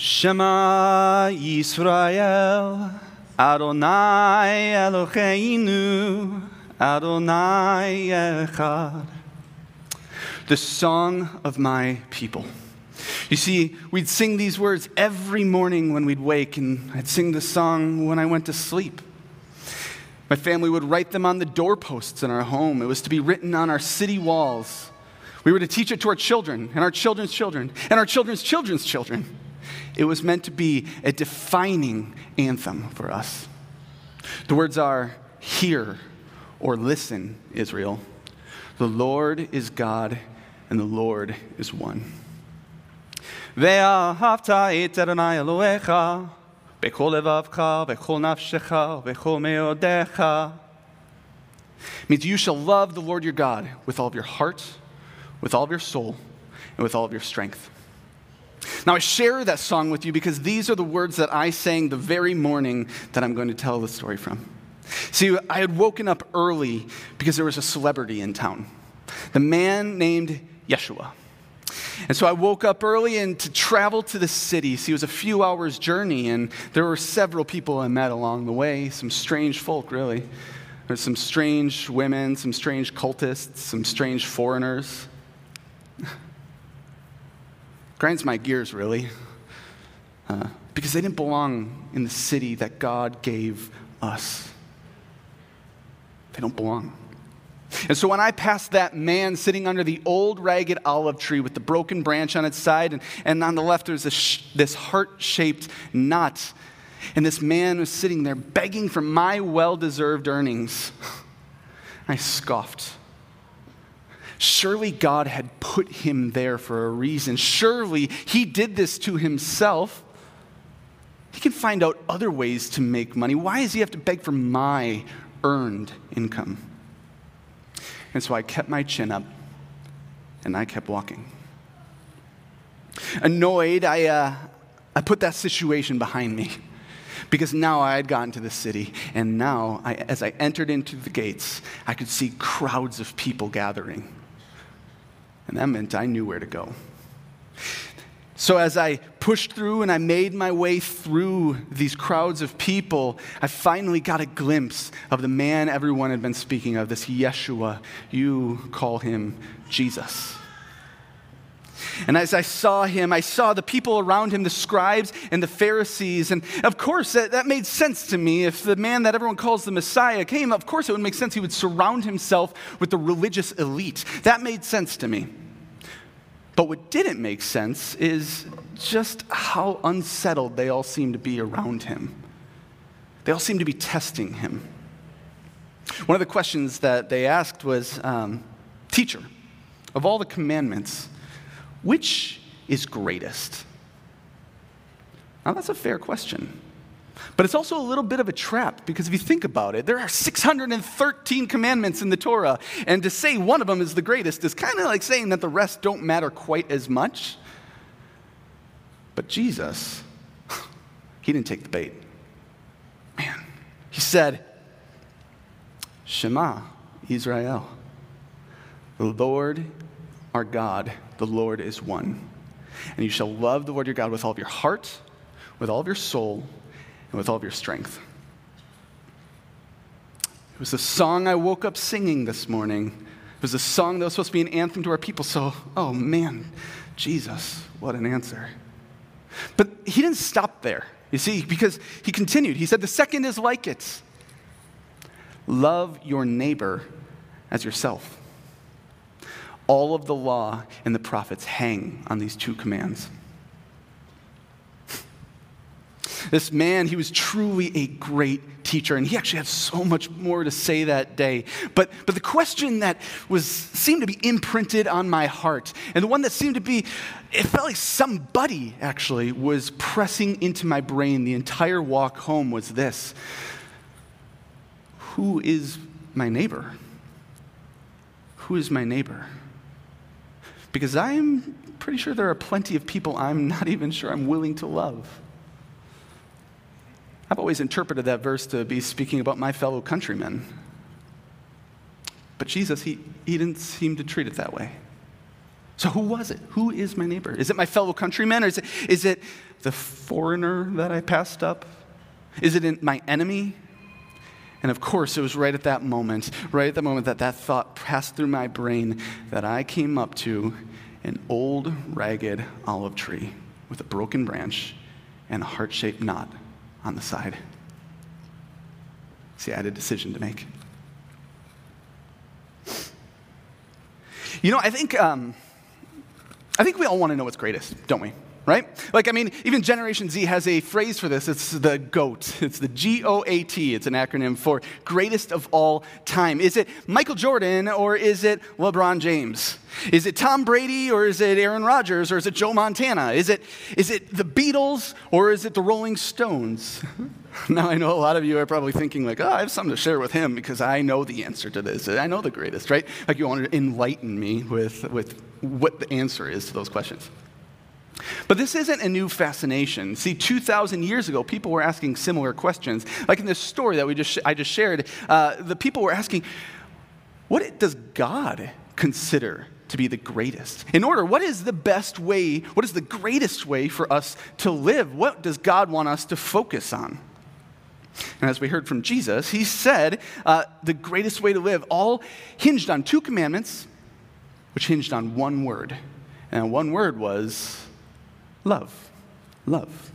Shema Yisrael, Adonai Eloheinu, Adonai Echad. The song of my people. You see, we'd sing these words every morning when we'd wake, and I'd sing the song when I went to sleep. My family would write them on the doorposts in our home. It was to be written on our city walls. We were to teach it to our children, and our children's children, and our children's children's children. It was meant to be a defining anthem for us. The words are Hear or listen, Israel. The Lord is God, and the Lord is one. ואהבת את אדוני אלוהיך בכל לבבך, בכל נפשך, בכל מאודיך. Means you shall love the Lord your God with all of your heart, with all of your soul, and with all of your strength. Now, I share that song with you because these are the words that I sang the very morning that I'm going to tell the story from. See, I had woken up early because there was a celebrity in town, the man named Yeshua. And so I woke up early and to travel to the city. See, it was a few hours' journey, and there were several people I met along the way, some strange folk, really. There's some strange women, some strange cultists, some strange foreigners. Grinds my gears, really, uh, because they didn't belong in the city that God gave us. They don't belong. And so when I passed that man sitting under the old ragged olive tree with the broken branch on its side, and, and on the left there's this, this heart shaped knot, and this man was sitting there begging for my well deserved earnings, I scoffed. Surely God had put him there for a reason. Surely he did this to himself. He can find out other ways to make money. Why does he have to beg for my earned income? And so I kept my chin up and I kept walking. Annoyed, I, uh, I put that situation behind me because now I had gotten to the city. And now, I, as I entered into the gates, I could see crowds of people gathering. And that meant I knew where to go. So, as I pushed through and I made my way through these crowds of people, I finally got a glimpse of the man everyone had been speaking of, this Yeshua. You call him Jesus. And as I saw him, I saw the people around him, the scribes and the Pharisees. And of course, that, that made sense to me. If the man that everyone calls the Messiah came, of course it would make sense he would surround himself with the religious elite. That made sense to me. But what didn't make sense is just how unsettled they all seemed to be around him. They all seemed to be testing him. One of the questions that they asked was um, Teacher, of all the commandments, which is greatest? Now, that's a fair question. But it's also a little bit of a trap because if you think about it, there are 613 commandments in the Torah, and to say one of them is the greatest is kind of like saying that the rest don't matter quite as much. But Jesus, he didn't take the bait. Man, he said, Shema, Israel. The Lord our God, the Lord is one. And you shall love the Lord your God with all of your heart, with all of your soul, and with all of your strength. It was the song I woke up singing this morning. It was a song that was supposed to be an anthem to our people. So, oh man, Jesus, what an answer. But he didn't stop there, you see, because he continued. He said, The second is like it love your neighbor as yourself. All of the law and the prophets hang on these two commands. This man, he was truly a great teacher, and he actually had so much more to say that day. But, but the question that was seemed to be imprinted on my heart, and the one that seemed to be, it felt like somebody actually was pressing into my brain the entire walk home was this Who is my neighbor? Who is my neighbor? Because I'm pretty sure there are plenty of people I'm not even sure I'm willing to love. I've always interpreted that verse to be speaking about my fellow countrymen. But Jesus, he, he didn't seem to treat it that way. So, who was it? Who is my neighbor? Is it my fellow countrymen or is it, is it the foreigner that I passed up? Is it my enemy? And of course, it was right at that moment, right at the moment that that thought passed through my brain, that I came up to an old, ragged olive tree with a broken branch and a heart shaped knot on the side. See, I had a decision to make. You know, I think, um, I think we all want to know what's greatest, don't we? Right? Like, I mean, even Generation Z has a phrase for this. It's the GOAT. It's the G O A T. It's an acronym for greatest of all time. Is it Michael Jordan or is it LeBron James? Is it Tom Brady or is it Aaron Rodgers or is it Joe Montana? Is it, is it the Beatles or is it the Rolling Stones? now, I know a lot of you are probably thinking, like, oh, I have something to share with him because I know the answer to this. I know the greatest, right? Like, you want to enlighten me with, with what the answer is to those questions. But this isn't a new fascination. See, 2,000 years ago, people were asking similar questions. Like in this story that we just, I just shared, uh, the people were asking, what does God consider to be the greatest? In order, what is the best way, what is the greatest way for us to live? What does God want us to focus on? And as we heard from Jesus, he said uh, the greatest way to live all hinged on two commandments, which hinged on one word. And one word was love. Love.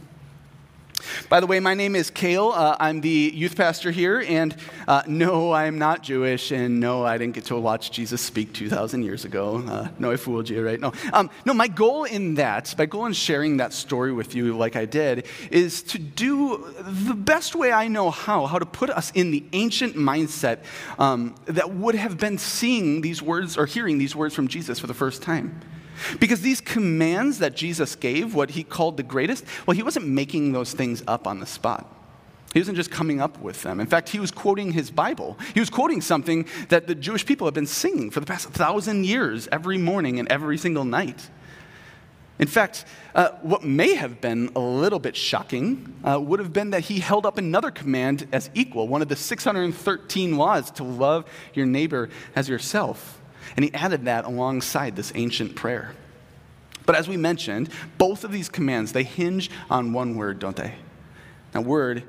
By the way, my name is Kale. Uh, I'm the youth pastor here, and uh, no, I'm not Jewish, and no, I didn't get to watch Jesus speak 2,000 years ago. Uh, no, I fooled you, right? No, um, no. My goal in that, my goal in sharing that story with you, like I did, is to do the best way I know how, how to put us in the ancient mindset um, that would have been seeing these words or hearing these words from Jesus for the first time. Because these commands that Jesus gave, what he called the greatest, well, he wasn't making those things up on the spot. He wasn't just coming up with them. In fact, he was quoting his Bible. He was quoting something that the Jewish people have been singing for the past thousand years, every morning and every single night. In fact, uh, what may have been a little bit shocking uh, would have been that he held up another command as equal, one of the 613 laws to love your neighbor as yourself. And he added that alongside this ancient prayer. But as we mentioned, both of these commands, they hinge on one word, don't they? That word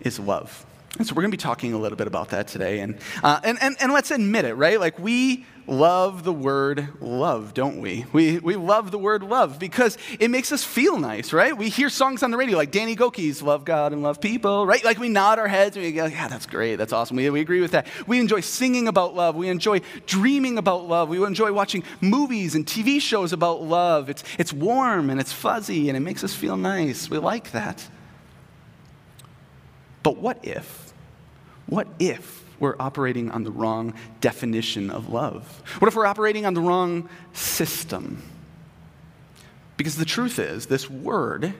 is love. And so we're going to be talking a little bit about that today. And, uh, and, and, and let's admit it, right? Like we love the word love, don't we? We, we love the word love because it makes us feel nice, right? We hear songs on the radio like Danny Gokey's Love God and Love People, right? Like we nod our heads and we go, yeah, that's great, that's awesome. We, we agree with that. We enjoy singing about love. We enjoy dreaming about love. We enjoy watching movies and TV shows about love. It's, it's warm and it's fuzzy and it makes us feel nice. We like that. But what if? What if we're operating on the wrong definition of love? What if we're operating on the wrong system? Because the truth is, this word,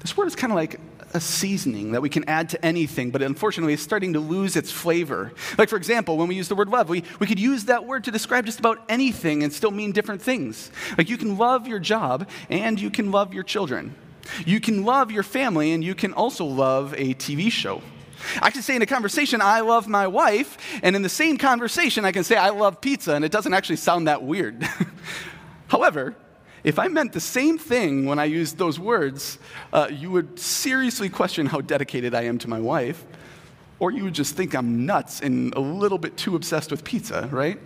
this word is kind of like a seasoning that we can add to anything, but unfortunately it's starting to lose its flavor. Like, for example, when we use the word love, we, we could use that word to describe just about anything and still mean different things. Like, you can love your job and you can love your children. You can love your family and you can also love a TV show. I can say in a conversation, I love my wife, and in the same conversation, I can say, I love pizza, and it doesn't actually sound that weird. However, if I meant the same thing when I used those words, uh, you would seriously question how dedicated I am to my wife, or you would just think I'm nuts and a little bit too obsessed with pizza, right?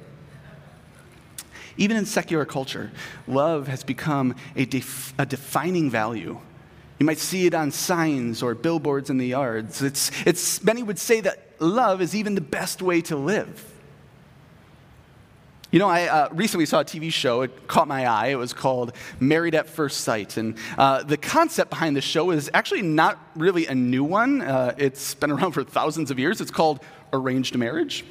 Even in secular culture, love has become a, def- a defining value you might see it on signs or billboards in the yards. It's, it's, many would say that love is even the best way to live. You know, I uh, recently saw a TV show. It caught my eye. It was called Married at First Sight. And uh, the concept behind the show is actually not really a new one. Uh, it's been around for thousands of years. It's called Arranged Marriage.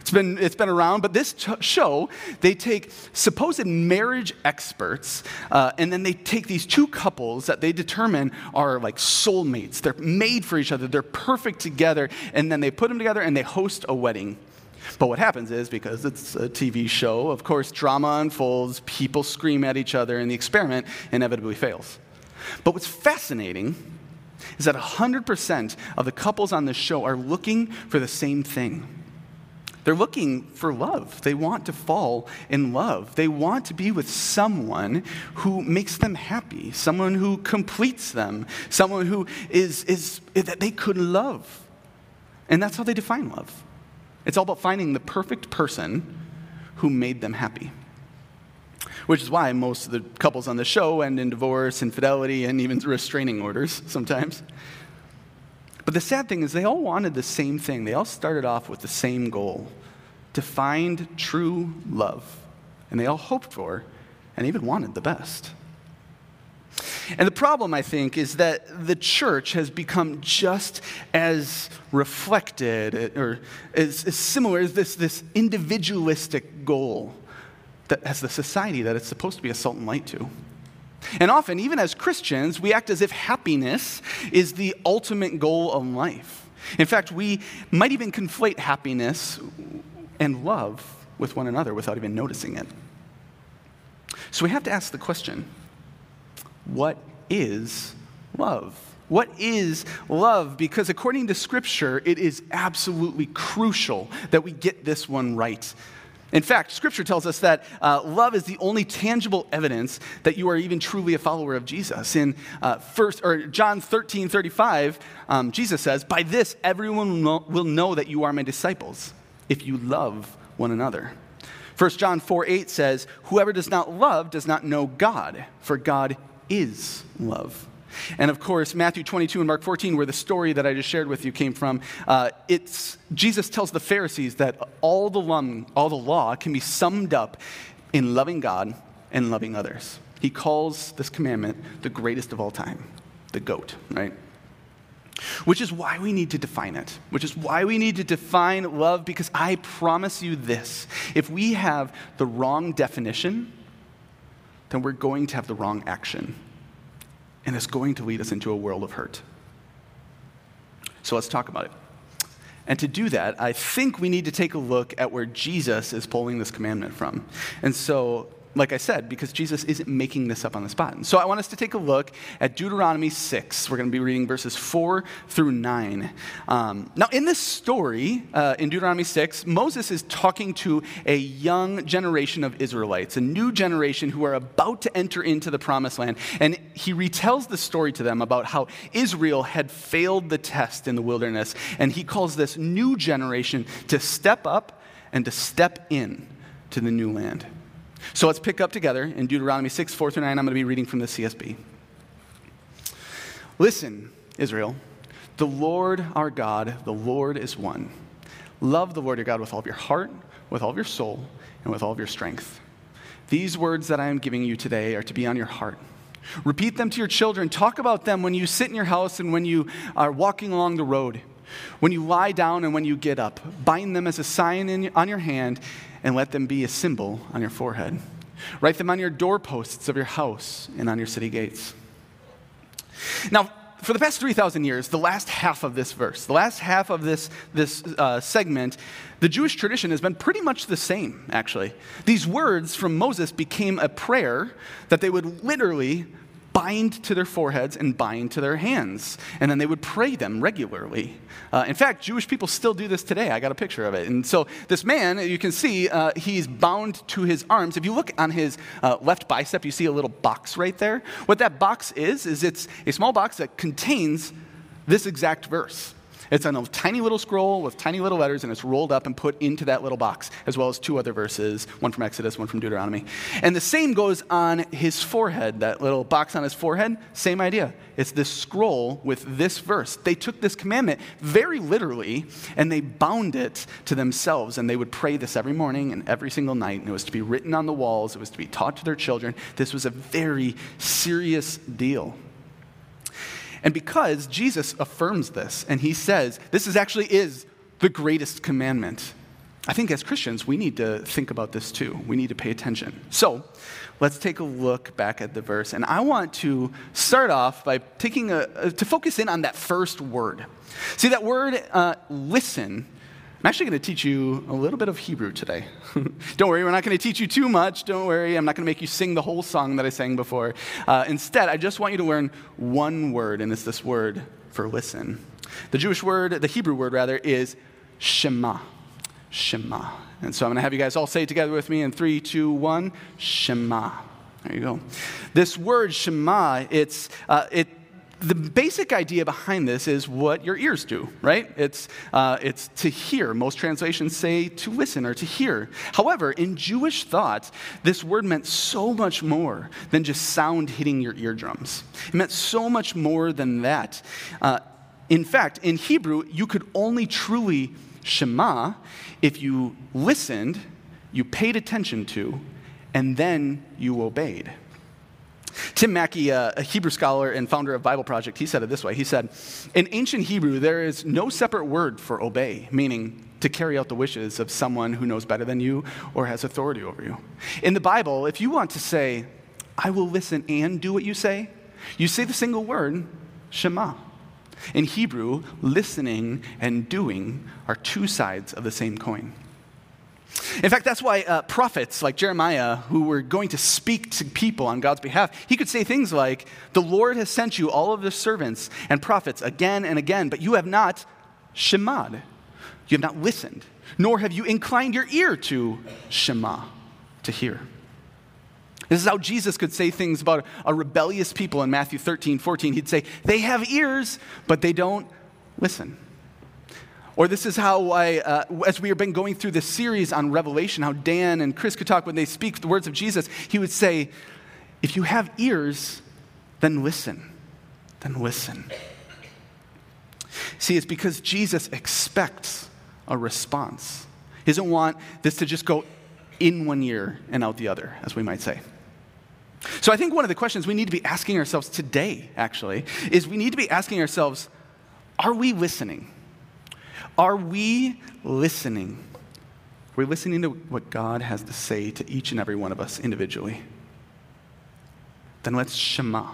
It's been, it's been around, but this show, they take supposed marriage experts, uh, and then they take these two couples that they determine are like soulmates. They're made for each other, they're perfect together, and then they put them together and they host a wedding. But what happens is, because it's a TV show, of course, drama unfolds, people scream at each other, and the experiment inevitably fails. But what's fascinating is that 100% of the couples on this show are looking for the same thing They're looking for love. They want to fall in love. They want to be with someone who makes them happy, someone who completes them, someone who is, is that they could love. And that's how they define love. It's all about finding the perfect person who made them happy. Which is why most of the couples on the show end in divorce, infidelity, and even restraining orders sometimes. But the sad thing is, they all wanted the same thing. They all started off with the same goal to find true love. And they all hoped for and even wanted the best. And the problem, I think, is that the church has become just as reflected or as, as similar as this, this individualistic goal that, as the society that it's supposed to be a salt and light to. And often, even as Christians, we act as if happiness is the ultimate goal of life. In fact, we might even conflate happiness and love with one another without even noticing it. So we have to ask the question what is love? What is love? Because according to Scripture, it is absolutely crucial that we get this one right. In fact, Scripture tells us that uh, love is the only tangible evidence that you are even truly a follower of Jesus. In uh, first or John 13, 35, um, Jesus says, "By this everyone will know, that you are my disciples, if you love one another." 1 John 4, 8 says, "Whoever does not love does not know God, for God is love." And of course, Matthew 22 and Mark 14, where the story that I just shared with you came from, uh, it's, Jesus tells the Pharisees that all the, all the law can be summed up in loving God and loving others. He calls this commandment the greatest of all time, the goat, right? Which is why we need to define it, which is why we need to define love, because I promise you this if we have the wrong definition, then we're going to have the wrong action and it's going to lead us into a world of hurt. So let's talk about it. And to do that, I think we need to take a look at where Jesus is pulling this commandment from. And so like I said, because Jesus isn't making this up on the spot. And so I want us to take a look at Deuteronomy 6. We're going to be reading verses 4 through 9. Um, now, in this story, uh, in Deuteronomy 6, Moses is talking to a young generation of Israelites, a new generation who are about to enter into the promised land. And he retells the story to them about how Israel had failed the test in the wilderness. And he calls this new generation to step up and to step in to the new land. So let's pick up together in Deuteronomy 6, 4 through 9. I'm going to be reading from the CSB. Listen, Israel, the Lord our God, the Lord is one. Love the Lord your God with all of your heart, with all of your soul, and with all of your strength. These words that I am giving you today are to be on your heart. Repeat them to your children. Talk about them when you sit in your house and when you are walking along the road, when you lie down and when you get up. Bind them as a sign in, on your hand and let them be a symbol on your forehead. Write them on your doorposts of your house and on your city gates. Now, for the past 3,000 years, the last half of this verse, the last half of this, this uh, segment, the Jewish tradition has been pretty much the same, actually. These words from Moses became a prayer that they would literally bind to their foreheads and bind to their hands. And then they would pray them regularly. Uh, in fact, Jewish people still do this today. I got a picture of it. And so this man, you can see, uh, he's bound to his arms. If you look on his uh, left bicep, you see a little box right there. What that box is, is it's a small box that contains this exact verse. It's on a tiny little scroll with tiny little letters, and it's rolled up and put into that little box, as well as two other verses one from Exodus, one from Deuteronomy. And the same goes on his forehead, that little box on his forehead, same idea. It's this scroll with this verse. They took this commandment very literally, and they bound it to themselves, and they would pray this every morning and every single night, and it was to be written on the walls, it was to be taught to their children. This was a very serious deal. And because Jesus affirms this and he says this is actually is the greatest commandment. I think as Christians, we need to think about this too. We need to pay attention. So let's take a look back at the verse. And I want to start off by taking a, to focus in on that first word. See, that word, uh, listen, I'm actually going to teach you a little bit of Hebrew today. Don't worry, we're not going to teach you too much. Don't worry, I'm not going to make you sing the whole song that I sang before. Uh, instead, I just want you to learn one word, and it's this word for listen. The Jewish word, the Hebrew word rather, is Shema. Shema. And so I'm going to have you guys all say together with me in three, two, one. Shema. There you go. This word Shema, it's uh, it. The basic idea behind this is what your ears do, right? It's, uh, it's to hear. Most translations say to listen or to hear. However, in Jewish thought, this word meant so much more than just sound hitting your eardrums. It meant so much more than that. Uh, in fact, in Hebrew, you could only truly Shema if you listened, you paid attention to, and then you obeyed. Tim Mackie, uh, a Hebrew scholar and founder of Bible Project, he said it this way. He said, In ancient Hebrew, there is no separate word for obey, meaning to carry out the wishes of someone who knows better than you or has authority over you. In the Bible, if you want to say, I will listen and do what you say, you say the single word, Shema. In Hebrew, listening and doing are two sides of the same coin. In fact, that's why uh, prophets like Jeremiah, who were going to speak to people on God's behalf, he could say things like, The Lord has sent you all of his servants and prophets again and again, but you have not shemad. You have not listened, nor have you inclined your ear to Shema, to hear. This is how Jesus could say things about a rebellious people in Matthew 13, 14. He'd say, They have ears, but they don't listen. Or this is how I, uh, as we have been going through this series on Revelation, how Dan and Chris could talk when they speak the words of Jesus, he would say, If you have ears, then listen. Then listen. See, it's because Jesus expects a response. He doesn't want this to just go in one ear and out the other, as we might say. So I think one of the questions we need to be asking ourselves today, actually, is we need to be asking ourselves are we listening? Are we listening? Are we listening to what God has to say to each and every one of us individually? Then let's Shema.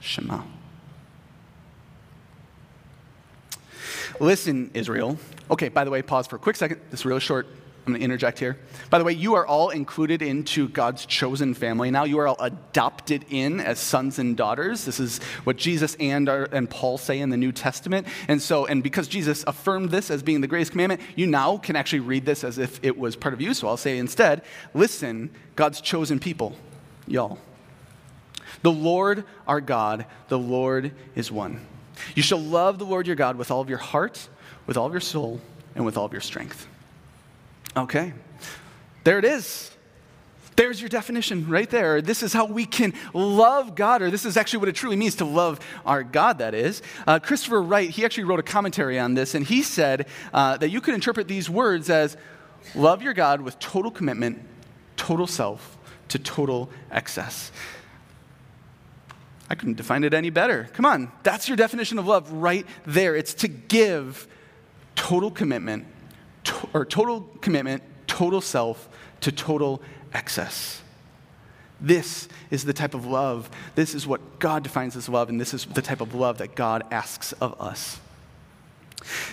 Shema. Listen, Israel. Okay, by the way, pause for a quick second. This is really short. I'm going to interject here. By the way, you are all included into God's chosen family now. You are all adopted in as sons and daughters. This is what Jesus and, our, and Paul say in the New Testament. And so, and because Jesus affirmed this as being the greatest commandment, you now can actually read this as if it was part of you. So I'll say instead, listen, God's chosen people, y'all. The Lord our God, the Lord is one. You shall love the Lord your God with all of your heart, with all of your soul, and with all of your strength. Okay, there it is. There's your definition right there. This is how we can love God, or this is actually what it truly means to love our God, that is. Uh, Christopher Wright, he actually wrote a commentary on this, and he said uh, that you could interpret these words as love your God with total commitment, total self, to total excess. I couldn't define it any better. Come on, that's your definition of love right there. It's to give total commitment, to, or total commitment, total self to total excess. This is the type of love. This is what God defines as love, and this is the type of love that God asks of us.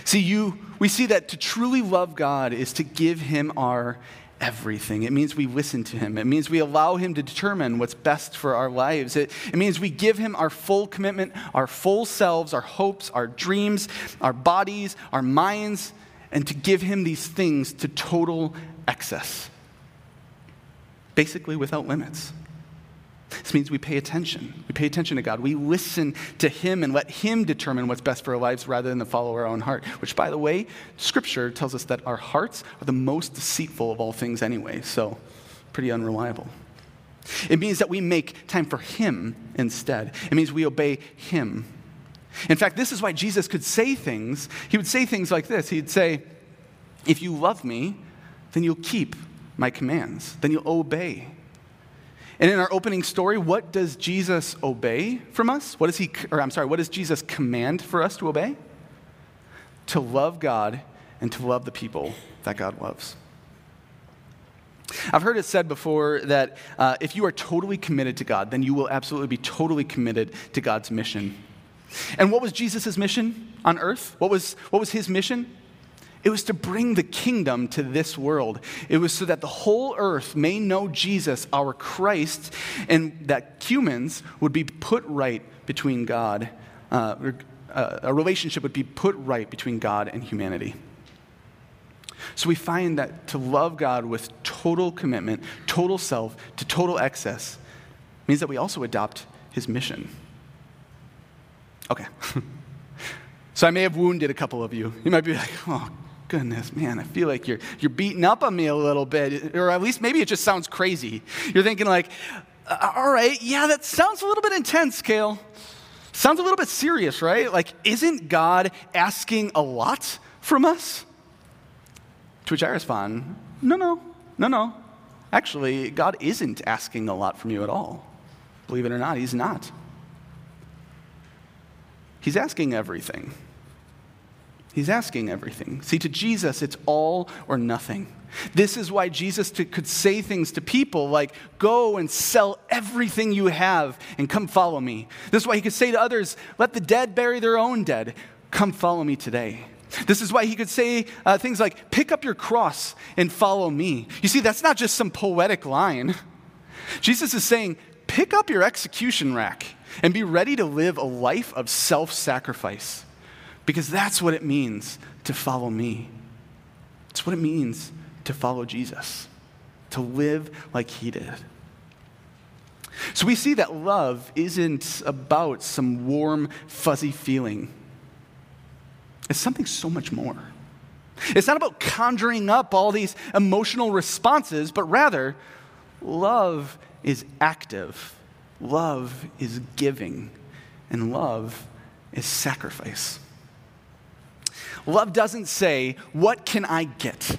See, you, we see that to truly love God is to give Him our everything. It means we listen to Him. It means we allow Him to determine what's best for our lives. It, it means we give Him our full commitment, our full selves, our hopes, our dreams, our bodies, our minds, and to give Him these things to total excess. Basically, without limits. This means we pay attention. We pay attention to God. We listen to Him and let Him determine what's best for our lives rather than to follow our own heart. Which, by the way, Scripture tells us that our hearts are the most deceitful of all things anyway, so pretty unreliable. It means that we make time for Him instead. It means we obey Him. In fact, this is why Jesus could say things. He would say things like this He'd say, If you love me, then you'll keep my commands, then you'll obey. And in our opening story, what does Jesus obey from us? What does he, or I'm sorry, what does Jesus command for us to obey? To love God and to love the people that God loves. I've heard it said before that uh, if you are totally committed to God, then you will absolutely be totally committed to God's mission. And what was Jesus' mission on earth? What was, what was his mission? It was to bring the kingdom to this world. It was so that the whole earth may know Jesus, our Christ, and that humans would be put right between God, uh, uh, a relationship would be put right between God and humanity. So we find that to love God with total commitment, total self, to total excess, means that we also adopt his mission. Okay. so I may have wounded a couple of you. You might be like, oh, goodness, man, I feel like you're, you're beating up on me a little bit. Or at least maybe it just sounds crazy. You're thinking, like, uh, all right, yeah, that sounds a little bit intense, Kale. Sounds a little bit serious, right? Like, isn't God asking a lot from us? To which I respond, no, no, no, no. Actually, God isn't asking a lot from you at all. Believe it or not, He's not. He's asking everything. He's asking everything. See, to Jesus, it's all or nothing. This is why Jesus to, could say things to people like, Go and sell everything you have and come follow me. This is why he could say to others, Let the dead bury their own dead. Come follow me today. This is why he could say uh, things like, Pick up your cross and follow me. You see, that's not just some poetic line. Jesus is saying, Pick up your execution rack and be ready to live a life of self sacrifice because that's what it means to follow me. It's what it means to follow Jesus, to live like he did. So we see that love isn't about some warm, fuzzy feeling. It's something so much more. It's not about conjuring up all these emotional responses, but rather, love is active, love is giving, and love is sacrifice. Love doesn't say, What can I get?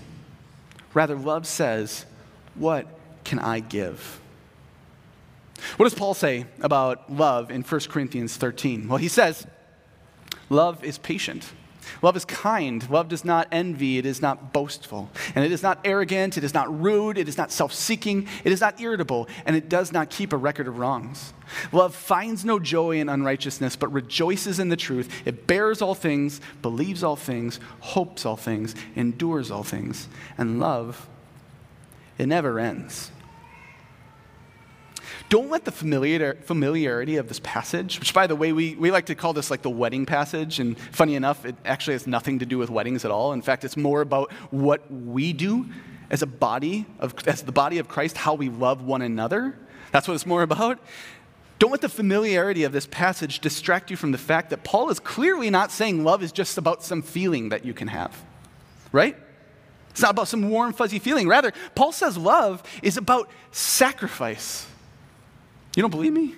Rather, love says, What can I give? What does Paul say about love in 1 Corinthians 13? Well, he says, Love is patient. Love is kind. Love does not envy. It is not boastful. And it is not arrogant. It is not rude. It is not self seeking. It is not irritable. And it does not keep a record of wrongs. Love finds no joy in unrighteousness, but rejoices in the truth. It bears all things, believes all things, hopes all things, endures all things. And love, it never ends. Don't let the familiar, familiarity of this passage, which, by the way, we, we like to call this like the wedding passage, and funny enough, it actually has nothing to do with weddings at all. In fact, it's more about what we do as a body of as the body of Christ, how we love one another. That's what it's more about. Don't let the familiarity of this passage distract you from the fact that Paul is clearly not saying love is just about some feeling that you can have, right? It's not about some warm, fuzzy feeling. Rather, Paul says love is about sacrifice. You don't believe me?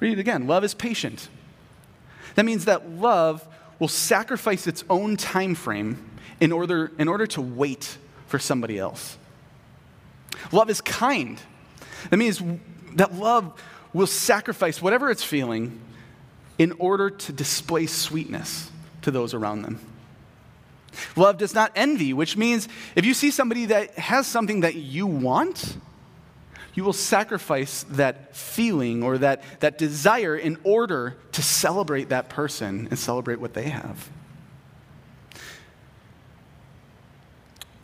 Read it again. Love is patient. That means that love will sacrifice its own time frame in order, in order to wait for somebody else. Love is kind. That means that love will sacrifice whatever it's feeling in order to display sweetness to those around them. Love does not envy, which means if you see somebody that has something that you want, you will sacrifice that feeling or that, that desire in order to celebrate that person and celebrate what they have.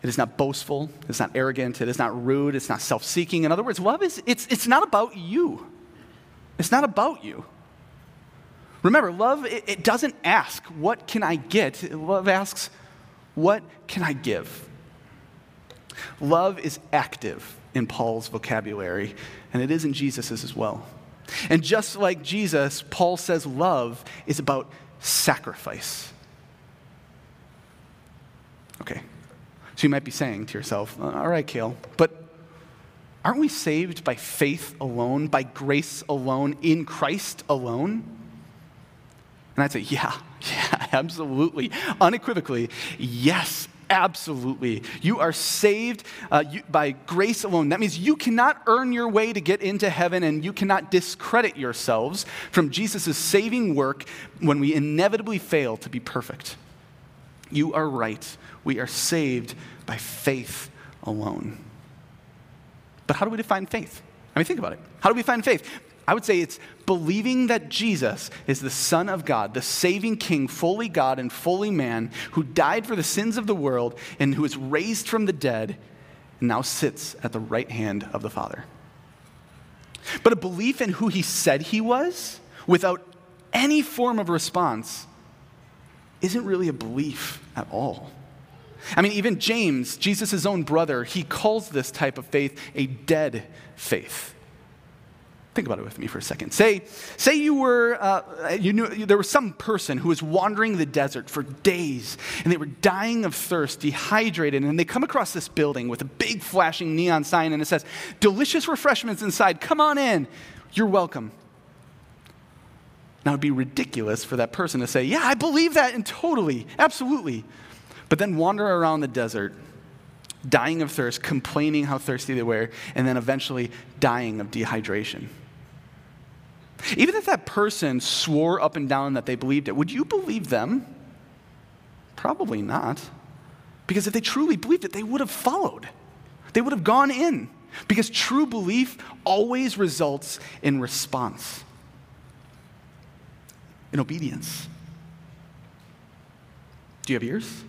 It is not boastful, it's not arrogant, it is not rude, it's not self seeking. In other words, love is, it's, it's not about you. It's not about you. Remember, love, it, it doesn't ask, what can I get? Love asks, what can I give? Love is active in Paul's vocabulary, and it is in Jesus's as well. And just like Jesus, Paul says love is about sacrifice. Okay. So you might be saying to yourself, uh, all right, Kale, but aren't we saved by faith alone, by grace alone, in Christ alone? And I'd say, yeah, yeah, absolutely, unequivocally, yes, Absolutely. You are saved uh, you, by grace alone. That means you cannot earn your way to get into heaven and you cannot discredit yourselves from Jesus' saving work when we inevitably fail to be perfect. You are right. We are saved by faith alone. But how do we define faith? I mean, think about it. How do we find faith? I would say it's believing that Jesus is the Son of God, the saving King, fully God and fully man, who died for the sins of the world and who is raised from the dead and now sits at the right hand of the Father. But a belief in who he said he was without any form of response isn't really a belief at all. I mean, even James, Jesus' own brother, he calls this type of faith a dead faith. Think about it with me for a second. Say, say you were, uh, you knew there was some person who was wandering the desert for days, and they were dying of thirst, dehydrated, and they come across this building with a big flashing neon sign, and it says, "Delicious refreshments inside. Come on in. You're welcome." Now it'd be ridiculous for that person to say, "Yeah, I believe that, and totally, absolutely," but then wander around the desert dying of thirst, complaining how thirsty they were, and then eventually dying of dehydration. Even if that person swore up and down that they believed it, would you believe them? Probably not. Because if they truly believed it, they would have followed, they would have gone in. Because true belief always results in response, in obedience. Do you have ears?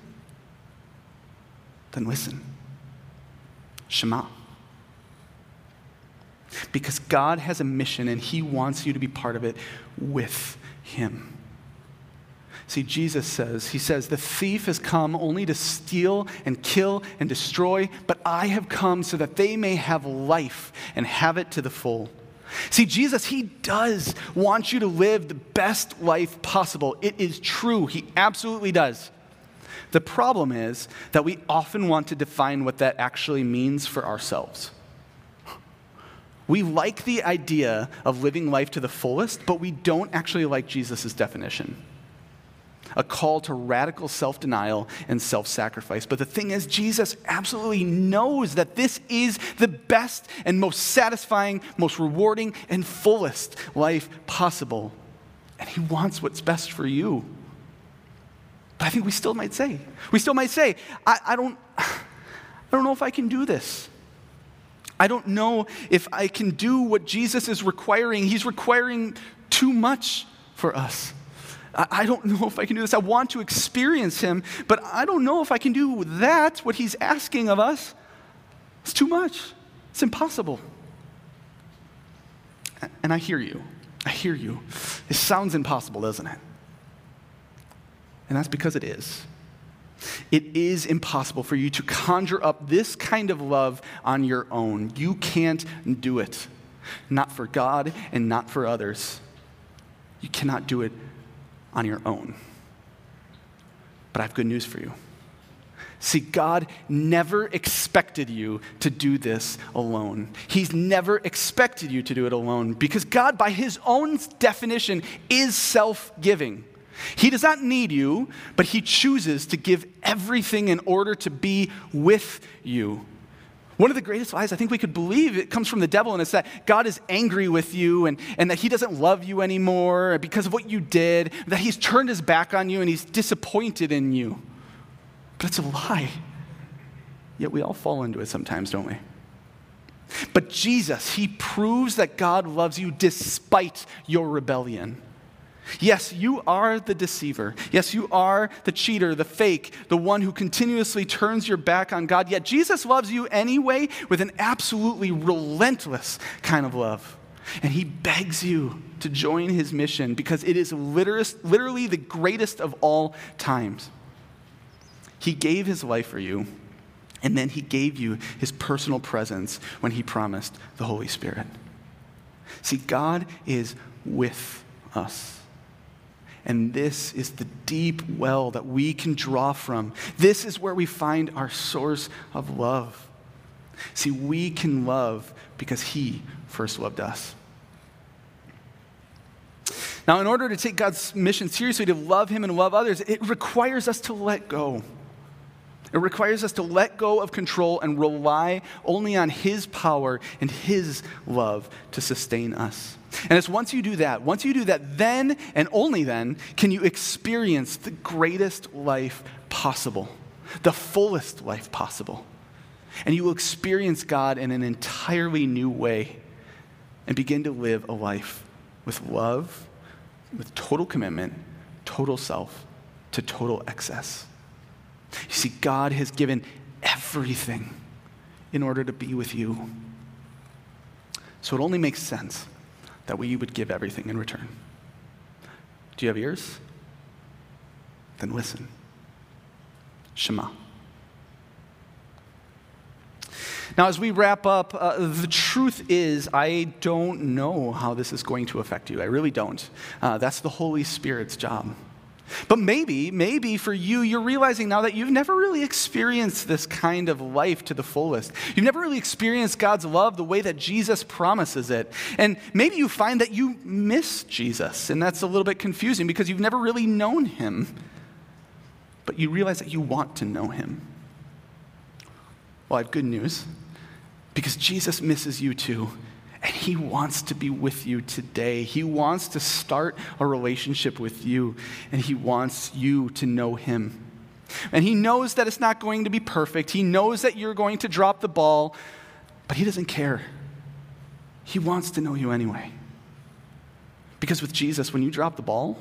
Then listen. Shema. Because God has a mission and He wants you to be part of it with Him. See, Jesus says, He says, the thief has come only to steal and kill and destroy, but I have come so that they may have life and have it to the full. See, Jesus, He does want you to live the best life possible. It is true. He absolutely does. The problem is that we often want to define what that actually means for ourselves. We like the idea of living life to the fullest, but we don't actually like Jesus' definition a call to radical self denial and self sacrifice. But the thing is, Jesus absolutely knows that this is the best and most satisfying, most rewarding, and fullest life possible. And He wants what's best for you. But I think we still might say, we still might say, I, I don't, I don't know if I can do this. I don't know if I can do what Jesus is requiring. He's requiring too much for us. I don't know if I can do this. I want to experience Him, but I don't know if I can do that, what He's asking of us. It's too much, it's impossible. And I hear you. I hear you. It sounds impossible, doesn't it? And that's because it is. It is impossible for you to conjure up this kind of love on your own. You can't do it. Not for God and not for others. You cannot do it on your own. But I have good news for you. See, God never expected you to do this alone. He's never expected you to do it alone because God, by His own definition, is self giving. He does not need you, but He chooses to give everything in order to be with you. One of the greatest lies I think we could believe it comes from the devil, and it's that God is angry with you and, and that he doesn't love you anymore because of what you did, that he's turned his back on you and he's disappointed in you. But it's a lie. Yet we all fall into it sometimes, don't we? But Jesus, he proves that God loves you despite your rebellion. Yes, you are the deceiver. Yes, you are the cheater, the fake, the one who continuously turns your back on God. Yet Jesus loves you anyway with an absolutely relentless kind of love. And he begs you to join his mission because it is literally the greatest of all times. He gave his life for you, and then he gave you his personal presence when he promised the Holy Spirit. See, God is with us. And this is the deep well that we can draw from. This is where we find our source of love. See, we can love because He first loved us. Now, in order to take God's mission seriously, to love Him and love others, it requires us to let go. It requires us to let go of control and rely only on His power and His love to sustain us. And it's once you do that, once you do that, then and only then can you experience the greatest life possible, the fullest life possible. And you will experience God in an entirely new way and begin to live a life with love, with total commitment, total self, to total excess. You see, God has given everything in order to be with you. So it only makes sense that we would give everything in return. Do you have ears? Then listen. Shema. Now, as we wrap up, uh, the truth is, I don't know how this is going to affect you. I really don't. Uh, that's the Holy Spirit's job. But maybe, maybe for you, you're realizing now that you've never really experienced this kind of life to the fullest. You've never really experienced God's love the way that Jesus promises it. And maybe you find that you miss Jesus, and that's a little bit confusing because you've never really known him. But you realize that you want to know him. Well, I have good news because Jesus misses you too. And he wants to be with you today. He wants to start a relationship with you, and he wants you to know him. And he knows that it's not going to be perfect. He knows that you're going to drop the ball, but he doesn't care. He wants to know you anyway. Because with Jesus, when you drop the ball,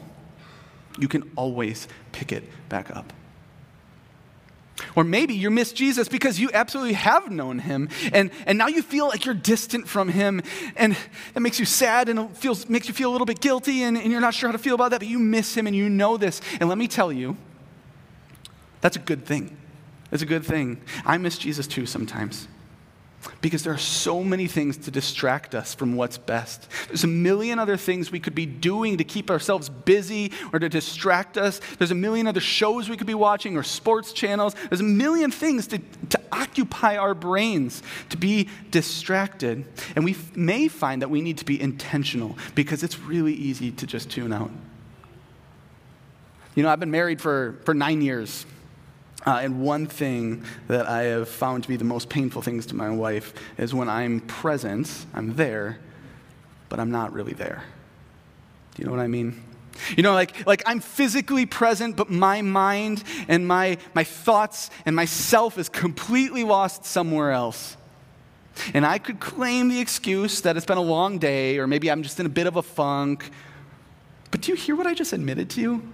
you can always pick it back up. Or maybe you miss Jesus because you absolutely have known him and, and now you feel like you're distant from him and it makes you sad and it feels, makes you feel a little bit guilty and, and you're not sure how to feel about that, but you miss him and you know this. And let me tell you, that's a good thing. It's a good thing. I miss Jesus too sometimes because there are so many things to distract us from what's best. There's a million other things we could be doing to keep ourselves busy or to distract us. There's a million other shows we could be watching or sports channels. There's a million things to, to occupy our brains, to be distracted. And we f- may find that we need to be intentional because it's really easy to just tune out. You know, I've been married for, for nine years. Uh, and one thing that I have found to be the most painful things to my wife is when I'm present, I'm there, but I'm not really there. Do you know what I mean? You know, like, like I'm physically present, but my mind and my, my thoughts and myself is completely lost somewhere else. And I could claim the excuse that it's been a long day, or maybe I'm just in a bit of a funk. But do you hear what I just admitted to you?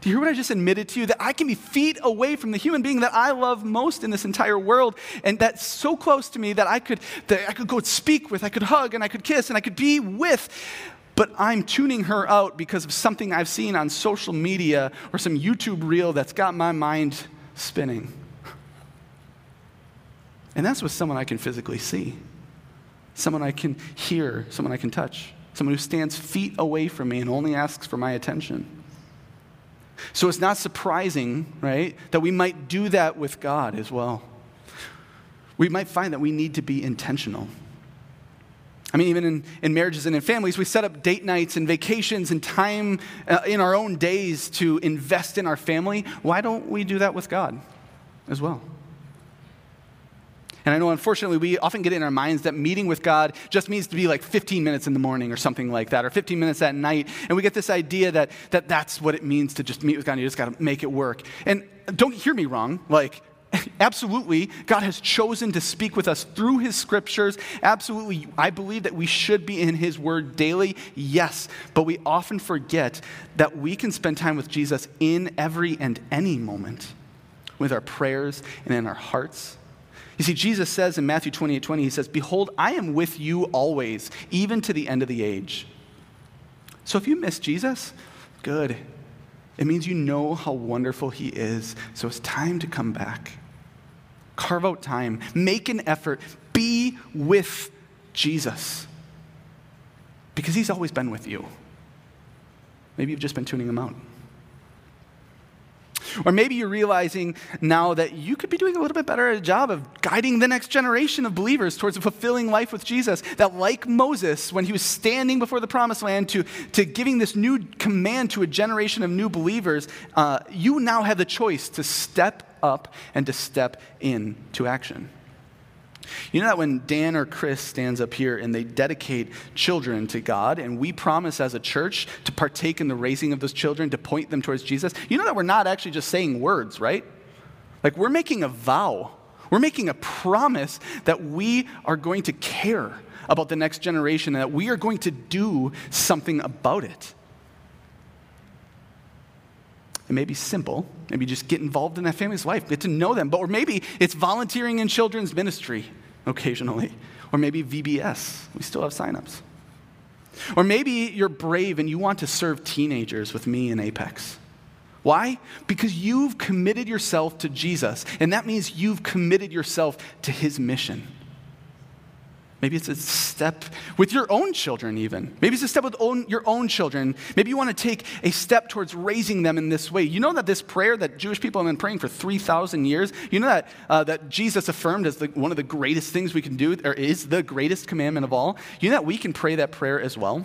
Do you hear what I just admitted to you? That I can be feet away from the human being that I love most in this entire world, and that's so close to me that I could, that I could go speak with, I could hug, and I could kiss, and I could be with. But I'm tuning her out because of something I've seen on social media or some YouTube reel that's got my mind spinning. And that's with someone I can physically see, someone I can hear, someone I can touch, someone who stands feet away from me and only asks for my attention. So it's not surprising, right, that we might do that with God as well. We might find that we need to be intentional. I mean, even in, in marriages and in families, we set up date nights and vacations and time uh, in our own days to invest in our family. Why don't we do that with God as well? And I know, unfortunately, we often get in our minds that meeting with God just means to be like 15 minutes in the morning or something like that, or 15 minutes at night. And we get this idea that, that that's what it means to just meet with God and you just got to make it work. And don't hear me wrong. Like, Absolutely, God has chosen to speak with us through His scriptures. Absolutely, I believe that we should be in His word daily. Yes, but we often forget that we can spend time with Jesus in every and any moment with our prayers and in our hearts. You see, Jesus says in Matthew 28 20, He says, Behold, I am with you always, even to the end of the age. So if you miss Jesus, good. It means you know how wonderful He is. So it's time to come back. Carve out time, make an effort, be with Jesus. Because He's always been with you. Maybe you've just been tuning Him out. Or maybe you're realizing now that you could be doing a little bit better at a job of guiding the next generation of believers towards a fulfilling life with Jesus. That, like Moses, when he was standing before the promised land to, to giving this new command to a generation of new believers, uh, you now have the choice to step up and to step into action. You know that when Dan or Chris stands up here and they dedicate children to God, and we promise as a church to partake in the raising of those children, to point them towards Jesus, you know that we're not actually just saying words, right? Like we're making a vow. We're making a promise that we are going to care about the next generation and that we are going to do something about it. It may be simple. Maybe just get involved in that family's life, get to know them. But, or maybe it's volunteering in children's ministry occasionally. Or maybe VBS. We still have signups. Or maybe you're brave and you want to serve teenagers with me in Apex. Why? Because you've committed yourself to Jesus, and that means you've committed yourself to his mission. Maybe it's a step with your own children, even. Maybe it's a step with own, your own children. Maybe you want to take a step towards raising them in this way. You know that this prayer that Jewish people have been praying for 3,000 years, you know that, uh, that Jesus affirmed as the, one of the greatest things we can do, or is the greatest commandment of all? You know that we can pray that prayer as well?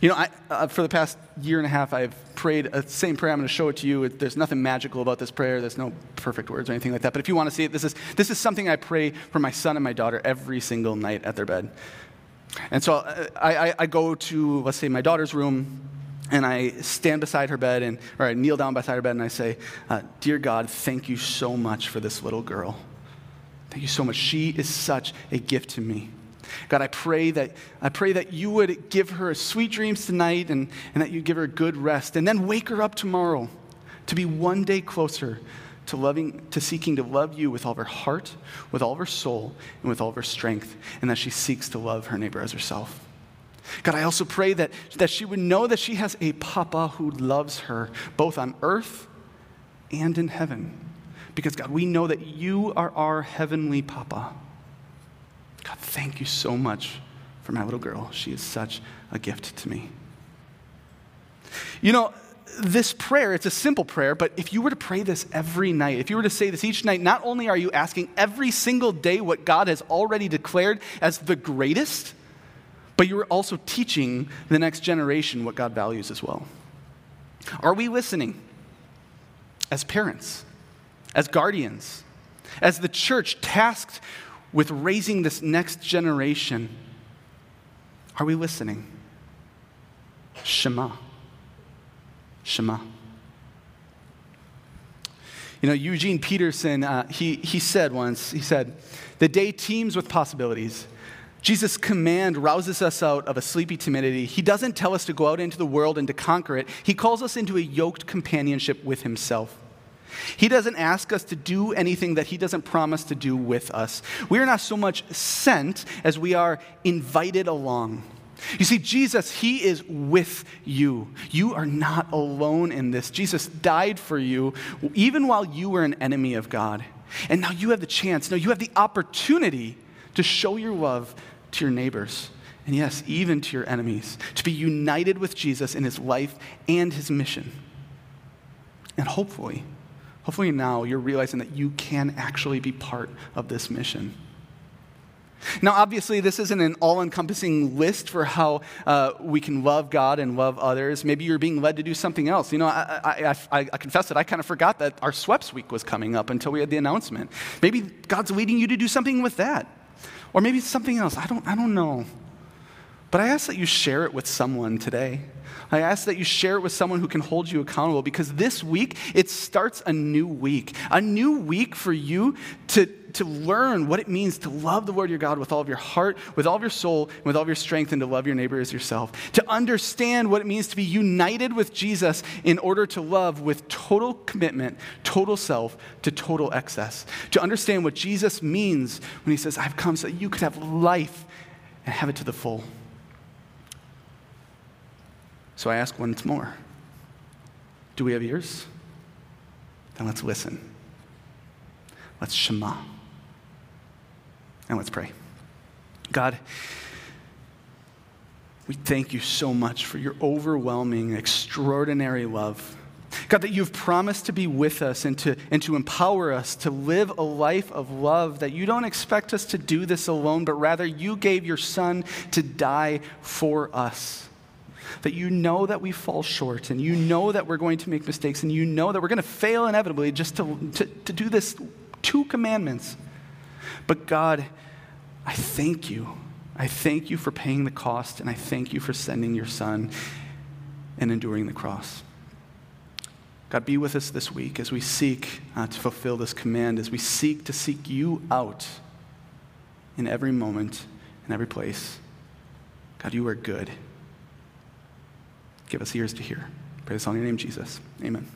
You know, I, uh, for the past year and a half, I've prayed the same prayer. I'm going to show it to you. There's nothing magical about this prayer. There's no perfect words or anything like that. But if you want to see it, this is, this is something I pray for my son and my daughter every single night at their bed. And so uh, I, I, I go to, let's say, my daughter's room, and I stand beside her bed, and, or I kneel down beside her bed, and I say, uh, Dear God, thank you so much for this little girl. Thank you so much. She is such a gift to me. God, I pray that, I pray that you would give her sweet dreams tonight and, and that you give her good rest and then wake her up tomorrow to be one day closer to loving to seeking to love you with all of her heart, with all of her soul, and with all of her strength, and that she seeks to love her neighbor as herself. God, I also pray that, that she would know that she has a papa who loves her, both on earth and in heaven. Because, God, we know that you are our heavenly papa. God, thank you so much for my little girl. She is such a gift to me. You know, this prayer, it's a simple prayer, but if you were to pray this every night, if you were to say this each night, not only are you asking every single day what God has already declared as the greatest, but you're also teaching the next generation what God values as well. Are we listening as parents, as guardians, as the church tasked with raising this next generation, are we listening? Shema. Shema. You know, Eugene Peterson, uh, he, he said once, he said, the day teems with possibilities. Jesus' command rouses us out of a sleepy timidity. He doesn't tell us to go out into the world and to conquer it. He calls us into a yoked companionship with himself. He doesn't ask us to do anything that He doesn't promise to do with us. We are not so much sent as we are invited along. You see, Jesus, He is with you. You are not alone in this. Jesus died for you even while you were an enemy of God. And now you have the chance, now you have the opportunity to show your love to your neighbors. And yes, even to your enemies, to be united with Jesus in his life and his mission. And hopefully, Hopefully, now you're realizing that you can actually be part of this mission. Now, obviously, this isn't an all encompassing list for how uh, we can love God and love others. Maybe you're being led to do something else. You know, I, I, I, I confess that I kind of forgot that our SWEPS week was coming up until we had the announcement. Maybe God's leading you to do something with that. Or maybe it's something else. I don't, I don't know. But I ask that you share it with someone today. I ask that you share it with someone who can hold you accountable because this week, it starts a new week. A new week for you to, to learn what it means to love the Lord your God with all of your heart, with all of your soul, and with all of your strength, and to love your neighbor as yourself. To understand what it means to be united with Jesus in order to love with total commitment, total self, to total excess. To understand what Jesus means when he says, I've come so that you could have life and have it to the full. So I ask once more Do we have ears? Then let's listen. Let's Shema. And let's pray. God, we thank you so much for your overwhelming, extraordinary love. God, that you've promised to be with us and to, and to empower us to live a life of love, that you don't expect us to do this alone, but rather you gave your Son to die for us that you know that we fall short and you know that we're going to make mistakes and you know that we're going to fail inevitably just to, to, to do this two commandments. But God, I thank you. I thank you for paying the cost and I thank you for sending your son and enduring the cross. God, be with us this week as we seek uh, to fulfill this command, as we seek to seek you out in every moment, in every place. God, you are good. Give us ears to hear. Pray this all in your name, Jesus. Amen.